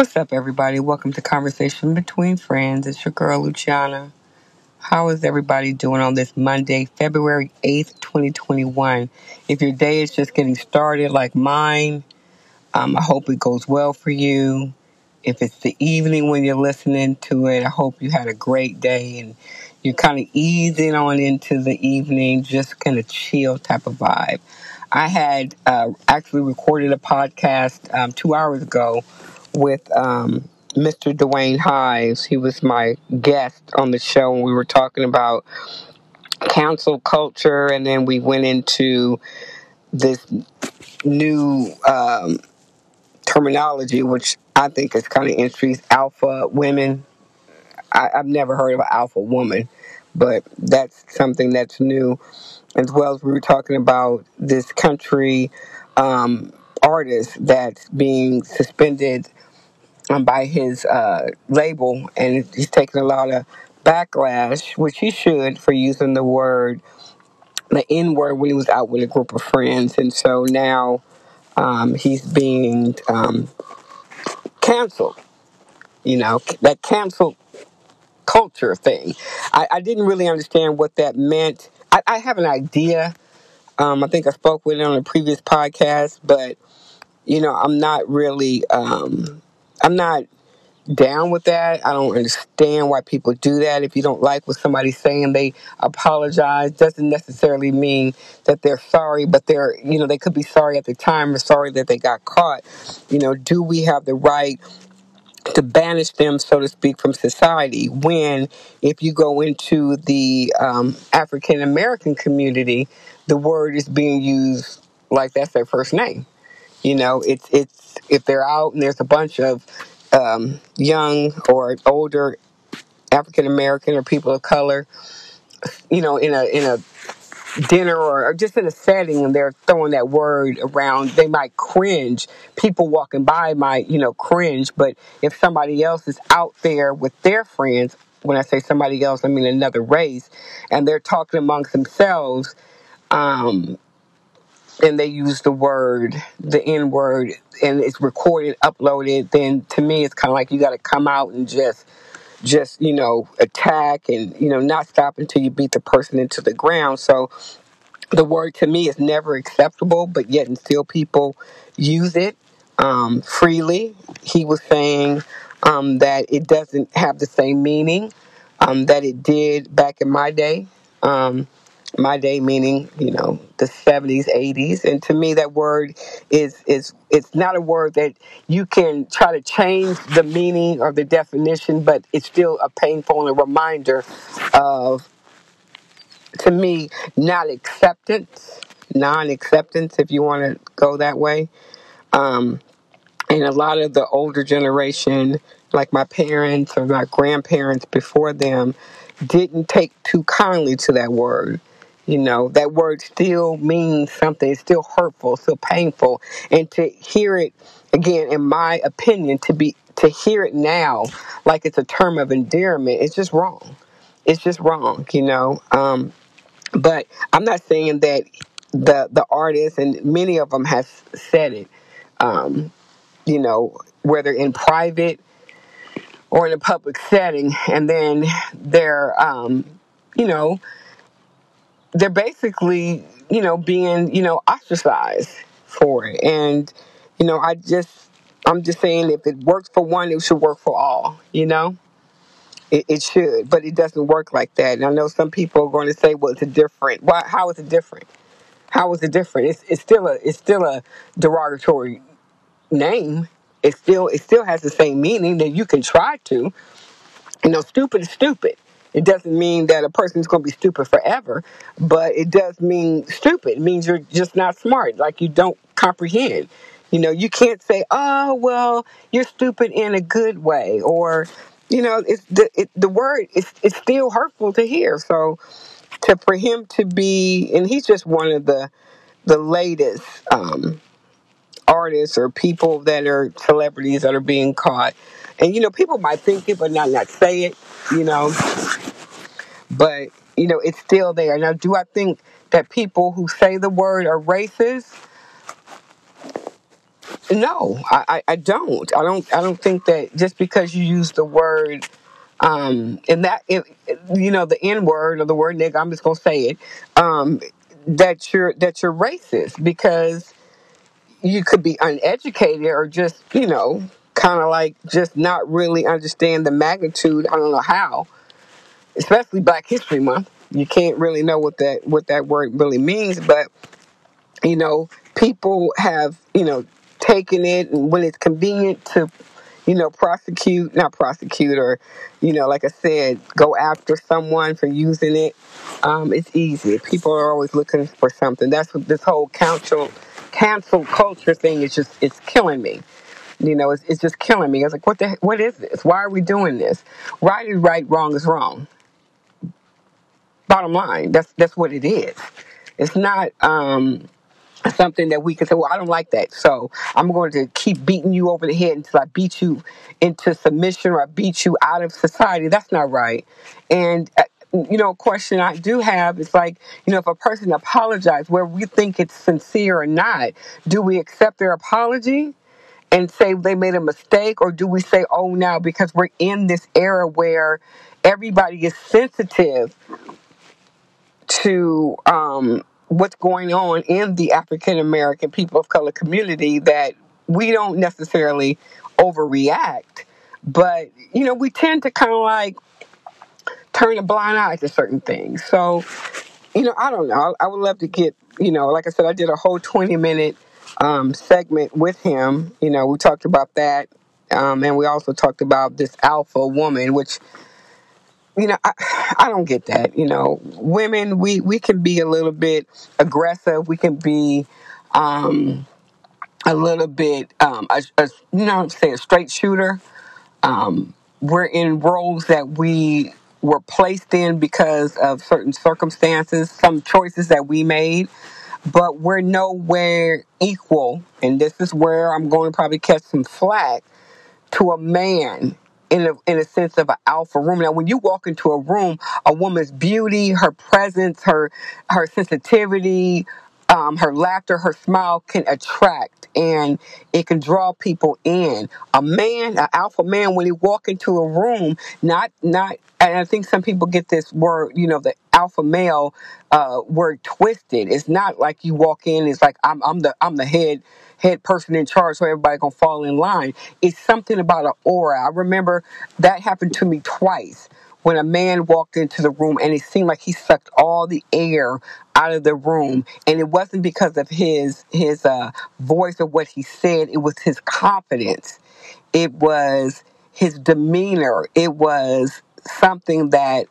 What's up, everybody? Welcome to Conversation Between Friends. It's your girl, Luciana. How is everybody doing on this Monday, February 8th, 2021? If your day is just getting started like mine, um, I hope it goes well for you. If it's the evening when you're listening to it, I hope you had a great day and you're kind of easing on into the evening, just kind of chill type of vibe. I had uh, actually recorded a podcast um, two hours ago with um, Mr. Dwayne Hives. He was my guest on the show, and we were talking about cancel culture, and then we went into this new um, terminology, which I think is kind of interesting alpha women. I, I've never heard of an alpha woman, but that's something that's new. As well as we were talking about this country um, artist that's being suspended um, by his uh, label, and he's taking a lot of backlash, which he should for using the word, the N word, when he was out with a group of friends. And so now um, he's being um, canceled. You know, that cancel culture thing. I, I didn't really understand what that meant. I, I have an idea. Um, I think I spoke with it on a previous podcast, but you know, I'm not really. Um, I'm not down with that. I don't understand why people do that. If you don't like what somebody's saying, they apologize. Doesn't necessarily mean that they're sorry, but they're, you know, they could be sorry at the time or sorry that they got caught. You know, do we have the right to banish them, so to speak, from society when if you go into the um, African American community, the word is being used like that's their first name. You know, it's it's if they're out and there's a bunch of um, young or older African American or people of color, you know, in a in a dinner or just in a setting and they're throwing that word around, they might cringe. People walking by might, you know, cringe. But if somebody else is out there with their friends, when I say somebody else, I mean another race, and they're talking amongst themselves, um, and they use the word, the N word, and it's recorded, uploaded, then to me it's kind of like you got to come out and just, just you know, attack and you know not stop until you beat the person into the ground. So the word to me is never acceptable, but yet and still people use it um, freely. He was saying um, that it doesn't have the same meaning um, that it did back in my day. Um, my day meaning you know the 70s 80s and to me that word is is it's not a word that you can try to change the meaning or the definition but it's still a painful and a reminder of to me not acceptance non-acceptance if you want to go that way. Um, and a lot of the older generation like my parents or my grandparents before them didn't take too kindly to that word you know that word still means something it's still hurtful still painful and to hear it again in my opinion to be to hear it now like it's a term of endearment it's just wrong it's just wrong you know um, but I'm not saying that the the artists and many of them have said it. Um, you know, whether in private or in a public setting, and then they're, um, you know, they're basically, you know, being, you know, ostracized for it. And, you know, I just, I'm just saying if it works for one, it should work for all, you know? It, it should, but it doesn't work like that. And I know some people are going to say, well, it's a different. Why, how is it different? How is it different? It's, it's still a it's still a derogatory name. It still it still has the same meaning that you can try to. You know, stupid is stupid. It doesn't mean that a person is going to be stupid forever, but it does mean stupid. It means you're just not smart, like you don't comprehend. You know, you can't say, "Oh, well, you're stupid in a good way," or, you know, it's the it, the word is it's still hurtful to hear. So, to for him to be, and he's just one of the the latest um, artists or people that are celebrities that are being caught. And you know, people might think it, but not not say it. You know, but you know, it's still there. Now, do I think that people who say the word are racist? no, I, I, I don't. I don't. I don't think that just because you use the word, um, and that you know the N word or the word nigga, I'm just gonna say it, um, that you're that you're racist because you could be uneducated or just you know kind of like just not really understand the magnitude. I don't know how, especially Black History Month. You can't really know what that what that word really means, but you know, people have, you know, taken it and when it's convenient to, you know, prosecute, not prosecute or, you know, like I said, go after someone for using it. Um, it's easy. People are always looking for something. That's what this whole cancel cancel culture thing is just it's killing me. You know, it's, it's just killing me. I was like, what the what is this? Why are we doing this? Right is right, wrong is wrong. Bottom line, that's that's what it is. It's not um something that we can say, well, I don't like that. So I'm going to keep beating you over the head until I beat you into submission or I beat you out of society. That's not right. And, uh, you know, a question I do have is like, you know, if a person apologizes, where we think it's sincere or not, do we accept their apology? And say they made a mistake, or do we say, oh, now because we're in this era where everybody is sensitive to um, what's going on in the African American people of color community that we don't necessarily overreact, but you know, we tend to kind of like turn a blind eye to certain things. So, you know, I don't know. I would love to get, you know, like I said, I did a whole 20 minute um, segment with him. You know, we talked about that. Um, and we also talked about this alpha woman, which you know, I, I don't get that. You know, women, we, we can be a little bit aggressive. We can be um, a little bit, um, a, a, you know, say a straight shooter. Um, we're in roles that we were placed in because of certain circumstances, some choices that we made, but we're nowhere equal. And this is where I'm going to probably catch some flack to a man in a, in a sense of an alpha room. Now, when you walk into a room, a woman's beauty, her presence, her her sensitivity, um, her laughter, her smile can attract and it can draw people in. A man, an alpha man, when he walk into a room, not not, and I think some people get this word, you know, the alpha male uh, word twisted. It's not like you walk in. It's like I'm I'm the I'm the head head person in charge, so everybody gonna fall in line. It's something about an aura. I remember that happened to me twice when a man walked into the room and it seemed like he sucked all the air out of the room. And it wasn't because of his his uh, voice or what he said. It was his confidence. It was his demeanor. It was something that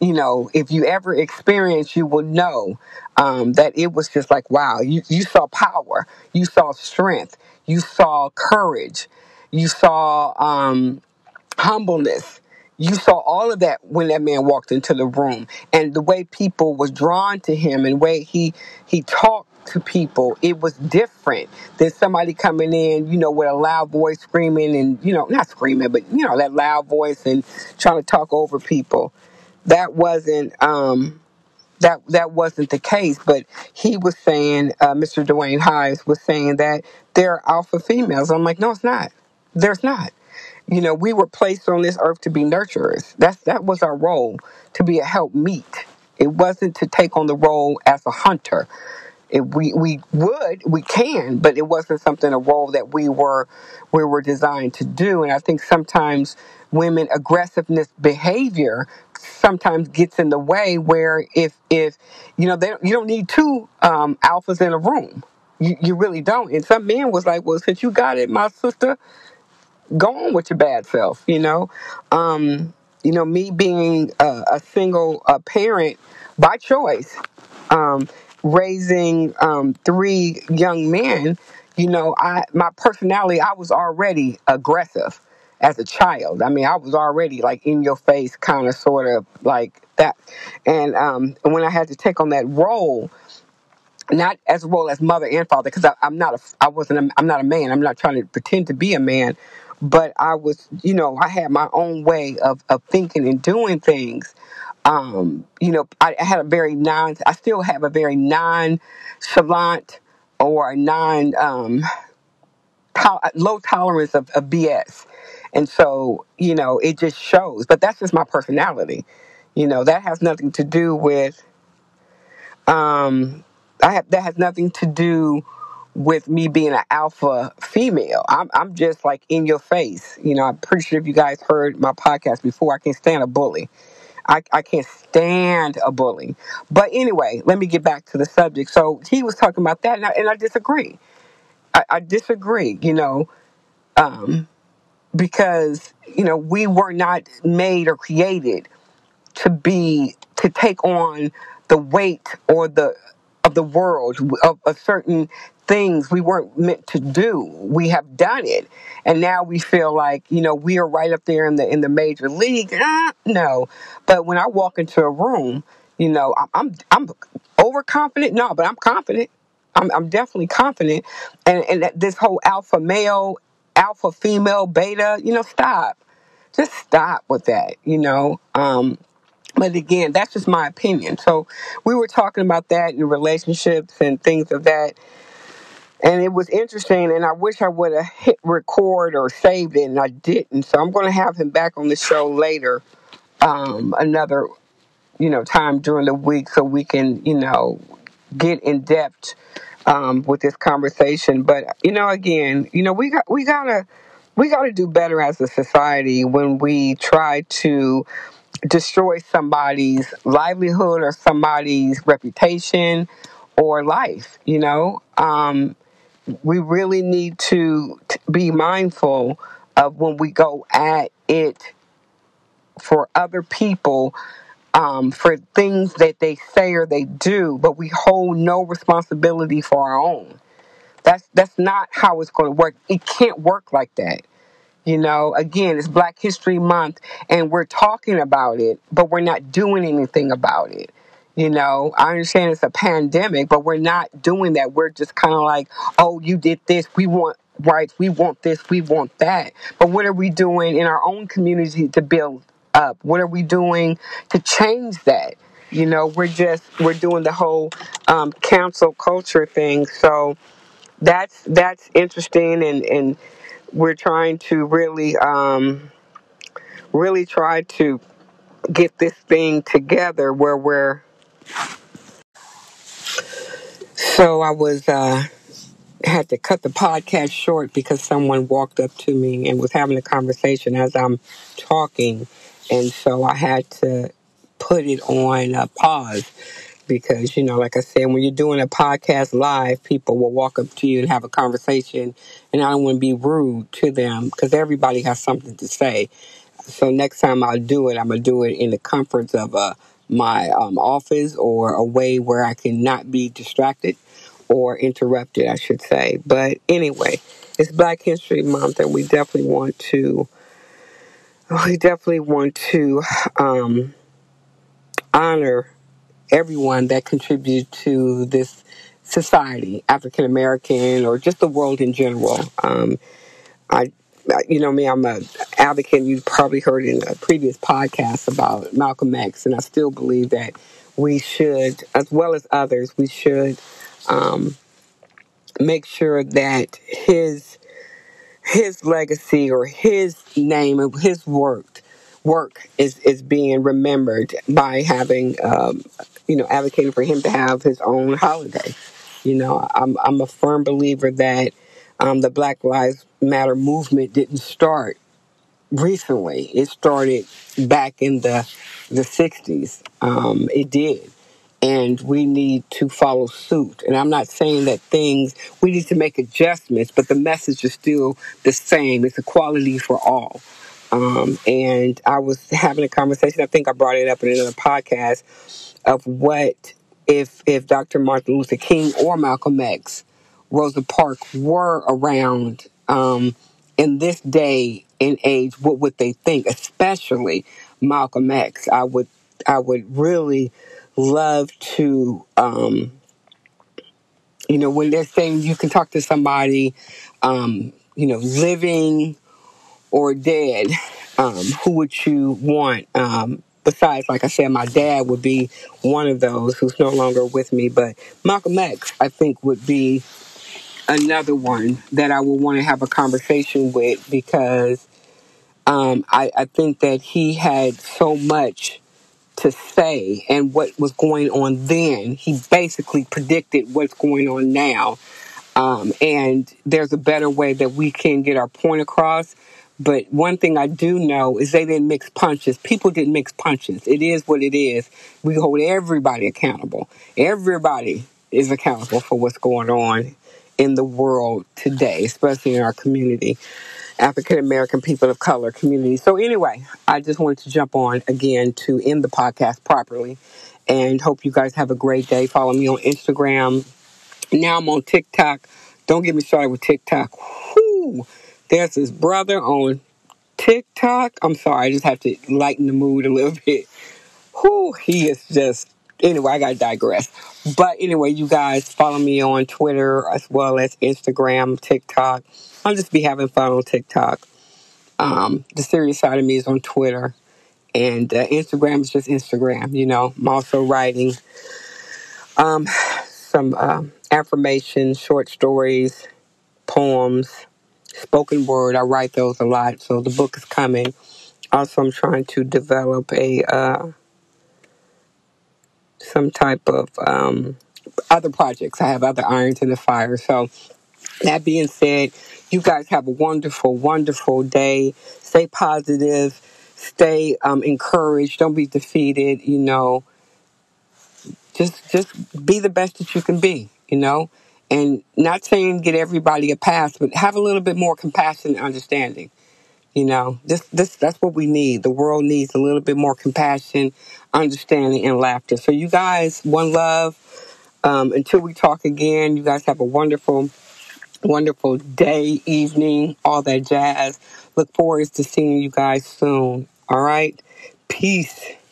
you know, if you ever experience, you will know um, that it was just like, wow, you, you saw power, you saw strength, you saw courage, you saw um, humbleness. You saw all of that when that man walked into the room, and the way people was drawn to him, and the way he he talked to people, it was different than somebody coming in, you know, with a loud voice screaming and you know, not screaming, but you know, that loud voice and trying to talk over people that wasn't um, that that wasn't the case. But he was saying, uh, Mr. Dwayne Hives was saying that there are alpha females. I'm like, no, it's not. There's not. You know, we were placed on this earth to be nurturers. That's that was our role to be a help meet. It wasn't to take on the role as a hunter. If we we would we can, but it wasn't something a role that we were we were designed to do. And I think sometimes women aggressiveness behavior sometimes gets in the way where if if you know they you don't need two um, alphas in a room. You, you really don't. And some men was like, well, since you got it, my sister, go on with your bad self. You know, um, you know, me being a, a single parent by choice, um, raising um, three young men. You know, I my personality, I was already aggressive as a child. I mean, I was already like in your face, kind of, sort of like that. And um, when I had to take on that role, not as a role as mother and father, because I'm not a, I wasn't, a, I'm not a man. I'm not trying to pretend to be a man, but I was, you know, I had my own way of of thinking and doing things. Um, you know, I, I had a very non, I still have a very nonchalant or a non, um, to- low tolerance of, of BS. And so, you know, it just shows. But that's just my personality. You know, that has nothing to do with um I have that has nothing to do with me being an alpha female. I'm I'm just like in your face. You know, I'm pretty sure if you guys heard my podcast before, I can't stand a bully. I, I can't stand a bully. But anyway, let me get back to the subject. So he was talking about that, and I, and I disagree. I, I disagree, you know, um, because, you know, we were not made or created to be to take on the weight or the of the world of, of certain things we weren't meant to do. We have done it. And now we feel like you know we are right up there in the in the major league. Ah, no. But when i walk into a room you know i'm i'm, I'm overconfident. No but i'm confident. I'm, I'm definitely confident. And and this whole alpha male alpha female beta you know stop. Just stop with that you know? Um but again, that's just my opinion. So we were talking about that in relationships and things of that. And it was interesting, and I wish I would have hit record or saved it, and I didn't. So I'm going to have him back on the show later, um, another, you know, time during the week, so we can, you know, get in depth um, with this conversation. But you know, again, you know, we got we gotta we gotta do better as a society when we try to destroy somebody's livelihood or somebody's reputation or life you know? Um, we really need to t- be mindful of when we go at it for other people um, for things that they say or they do but we hold no responsibility for our own. That's that's not how it's going to work. It can't work like that you know, again, it's Black History Month and we're talking about it, but we're not doing anything about it. You know, I understand it's a pandemic, but we're not doing that. We're just kind of like, oh, you did this. We want rights. We want this. We want that. But what are we doing in our own community to build up? What are we doing to change that? You know, we're just, we're doing the whole um, cancel culture thing. So that's, that's interesting and, and, we're trying to really um really try to get this thing together where we're so i was uh had to cut the podcast short because someone walked up to me and was having a conversation as i'm talking. And so i had to put it on a pause because you know like i said when you're doing a podcast live people will walk up to you and have a conversation and i don't want to be rude to them because everybody has something to say so next time I'll do it, I'm gonna do it in the comforts of uh, my um, office or a way where I can not be distracted or interrupted, I should say. But anyway, it's Black History Month, and we definitely want to we definitely want to um, honor everyone that contributed to this society, African American or just the world in general. Um, I you know me, I'm a advocate. You've probably heard in a previous podcast about Malcolm X, and I still believe that we should, as well as others, we should um, make sure that his his legacy or his name and his work work is is being remembered by having um, you know advocating for him to have his own holiday. You know, I'm I'm a firm believer that um, the Black Lives Matter movement didn't start recently. It started back in the the '60s. Um, it did, and we need to follow suit. And I'm not saying that things we need to make adjustments, but the message is still the same. It's equality for all. Um, and I was having a conversation. I think I brought it up in another podcast of what if if Dr. Martin Luther King or Malcolm X, Rosa Parks were around um, in this day and age, what would they think? Especially Malcolm X. I would I would really love to um, you know when they're saying you can talk to somebody um, you know living or dead, um, who would you want? Um, besides, like I said, my dad would be one of those who's no longer with me, but Malcolm X, I think, would be another one that I would want to have a conversation with because um, I, I think that he had so much to say and what was going on then. He basically predicted what's going on now. Um, and there's a better way that we can get our point across. But one thing I do know is they didn't mix punches. People didn't mix punches. It is what it is. We hold everybody accountable. Everybody is accountable for what's going on in the world today, especially in our community. African American people of color community. So, anyway, I just wanted to jump on again to end the podcast properly and hope you guys have a great day. Follow me on Instagram. Now I'm on TikTok. Don't get me started with TikTok. Whew. There's this brother on TikTok. I'm sorry, I just have to lighten the mood a little bit. Who he is just anyway, I gotta digress. But anyway, you guys follow me on Twitter as well as Instagram, TikTok. I'll just be having fun on TikTok. Um, the serious side of me is on Twitter, and uh, Instagram is just Instagram. You know, I'm also writing um, some uh, affirmations, short stories, poems, spoken word. I write those a lot, so the book is coming. Also, I'm trying to develop a uh, some type of um, other projects. I have other irons in the fire. So that being said, you guys have a wonderful, wonderful day. Stay positive. Stay um, encouraged. Don't be defeated. You know, just just be the best that you can be. You know, and not saying get everybody a pass, but have a little bit more compassion and understanding. You know, this this that's what we need. The world needs a little bit more compassion, understanding, and laughter. So you guys, one love. Um, until we talk again, you guys have a wonderful, wonderful day, evening, all that jazz. Look forward to seeing you guys soon. All right. Peace.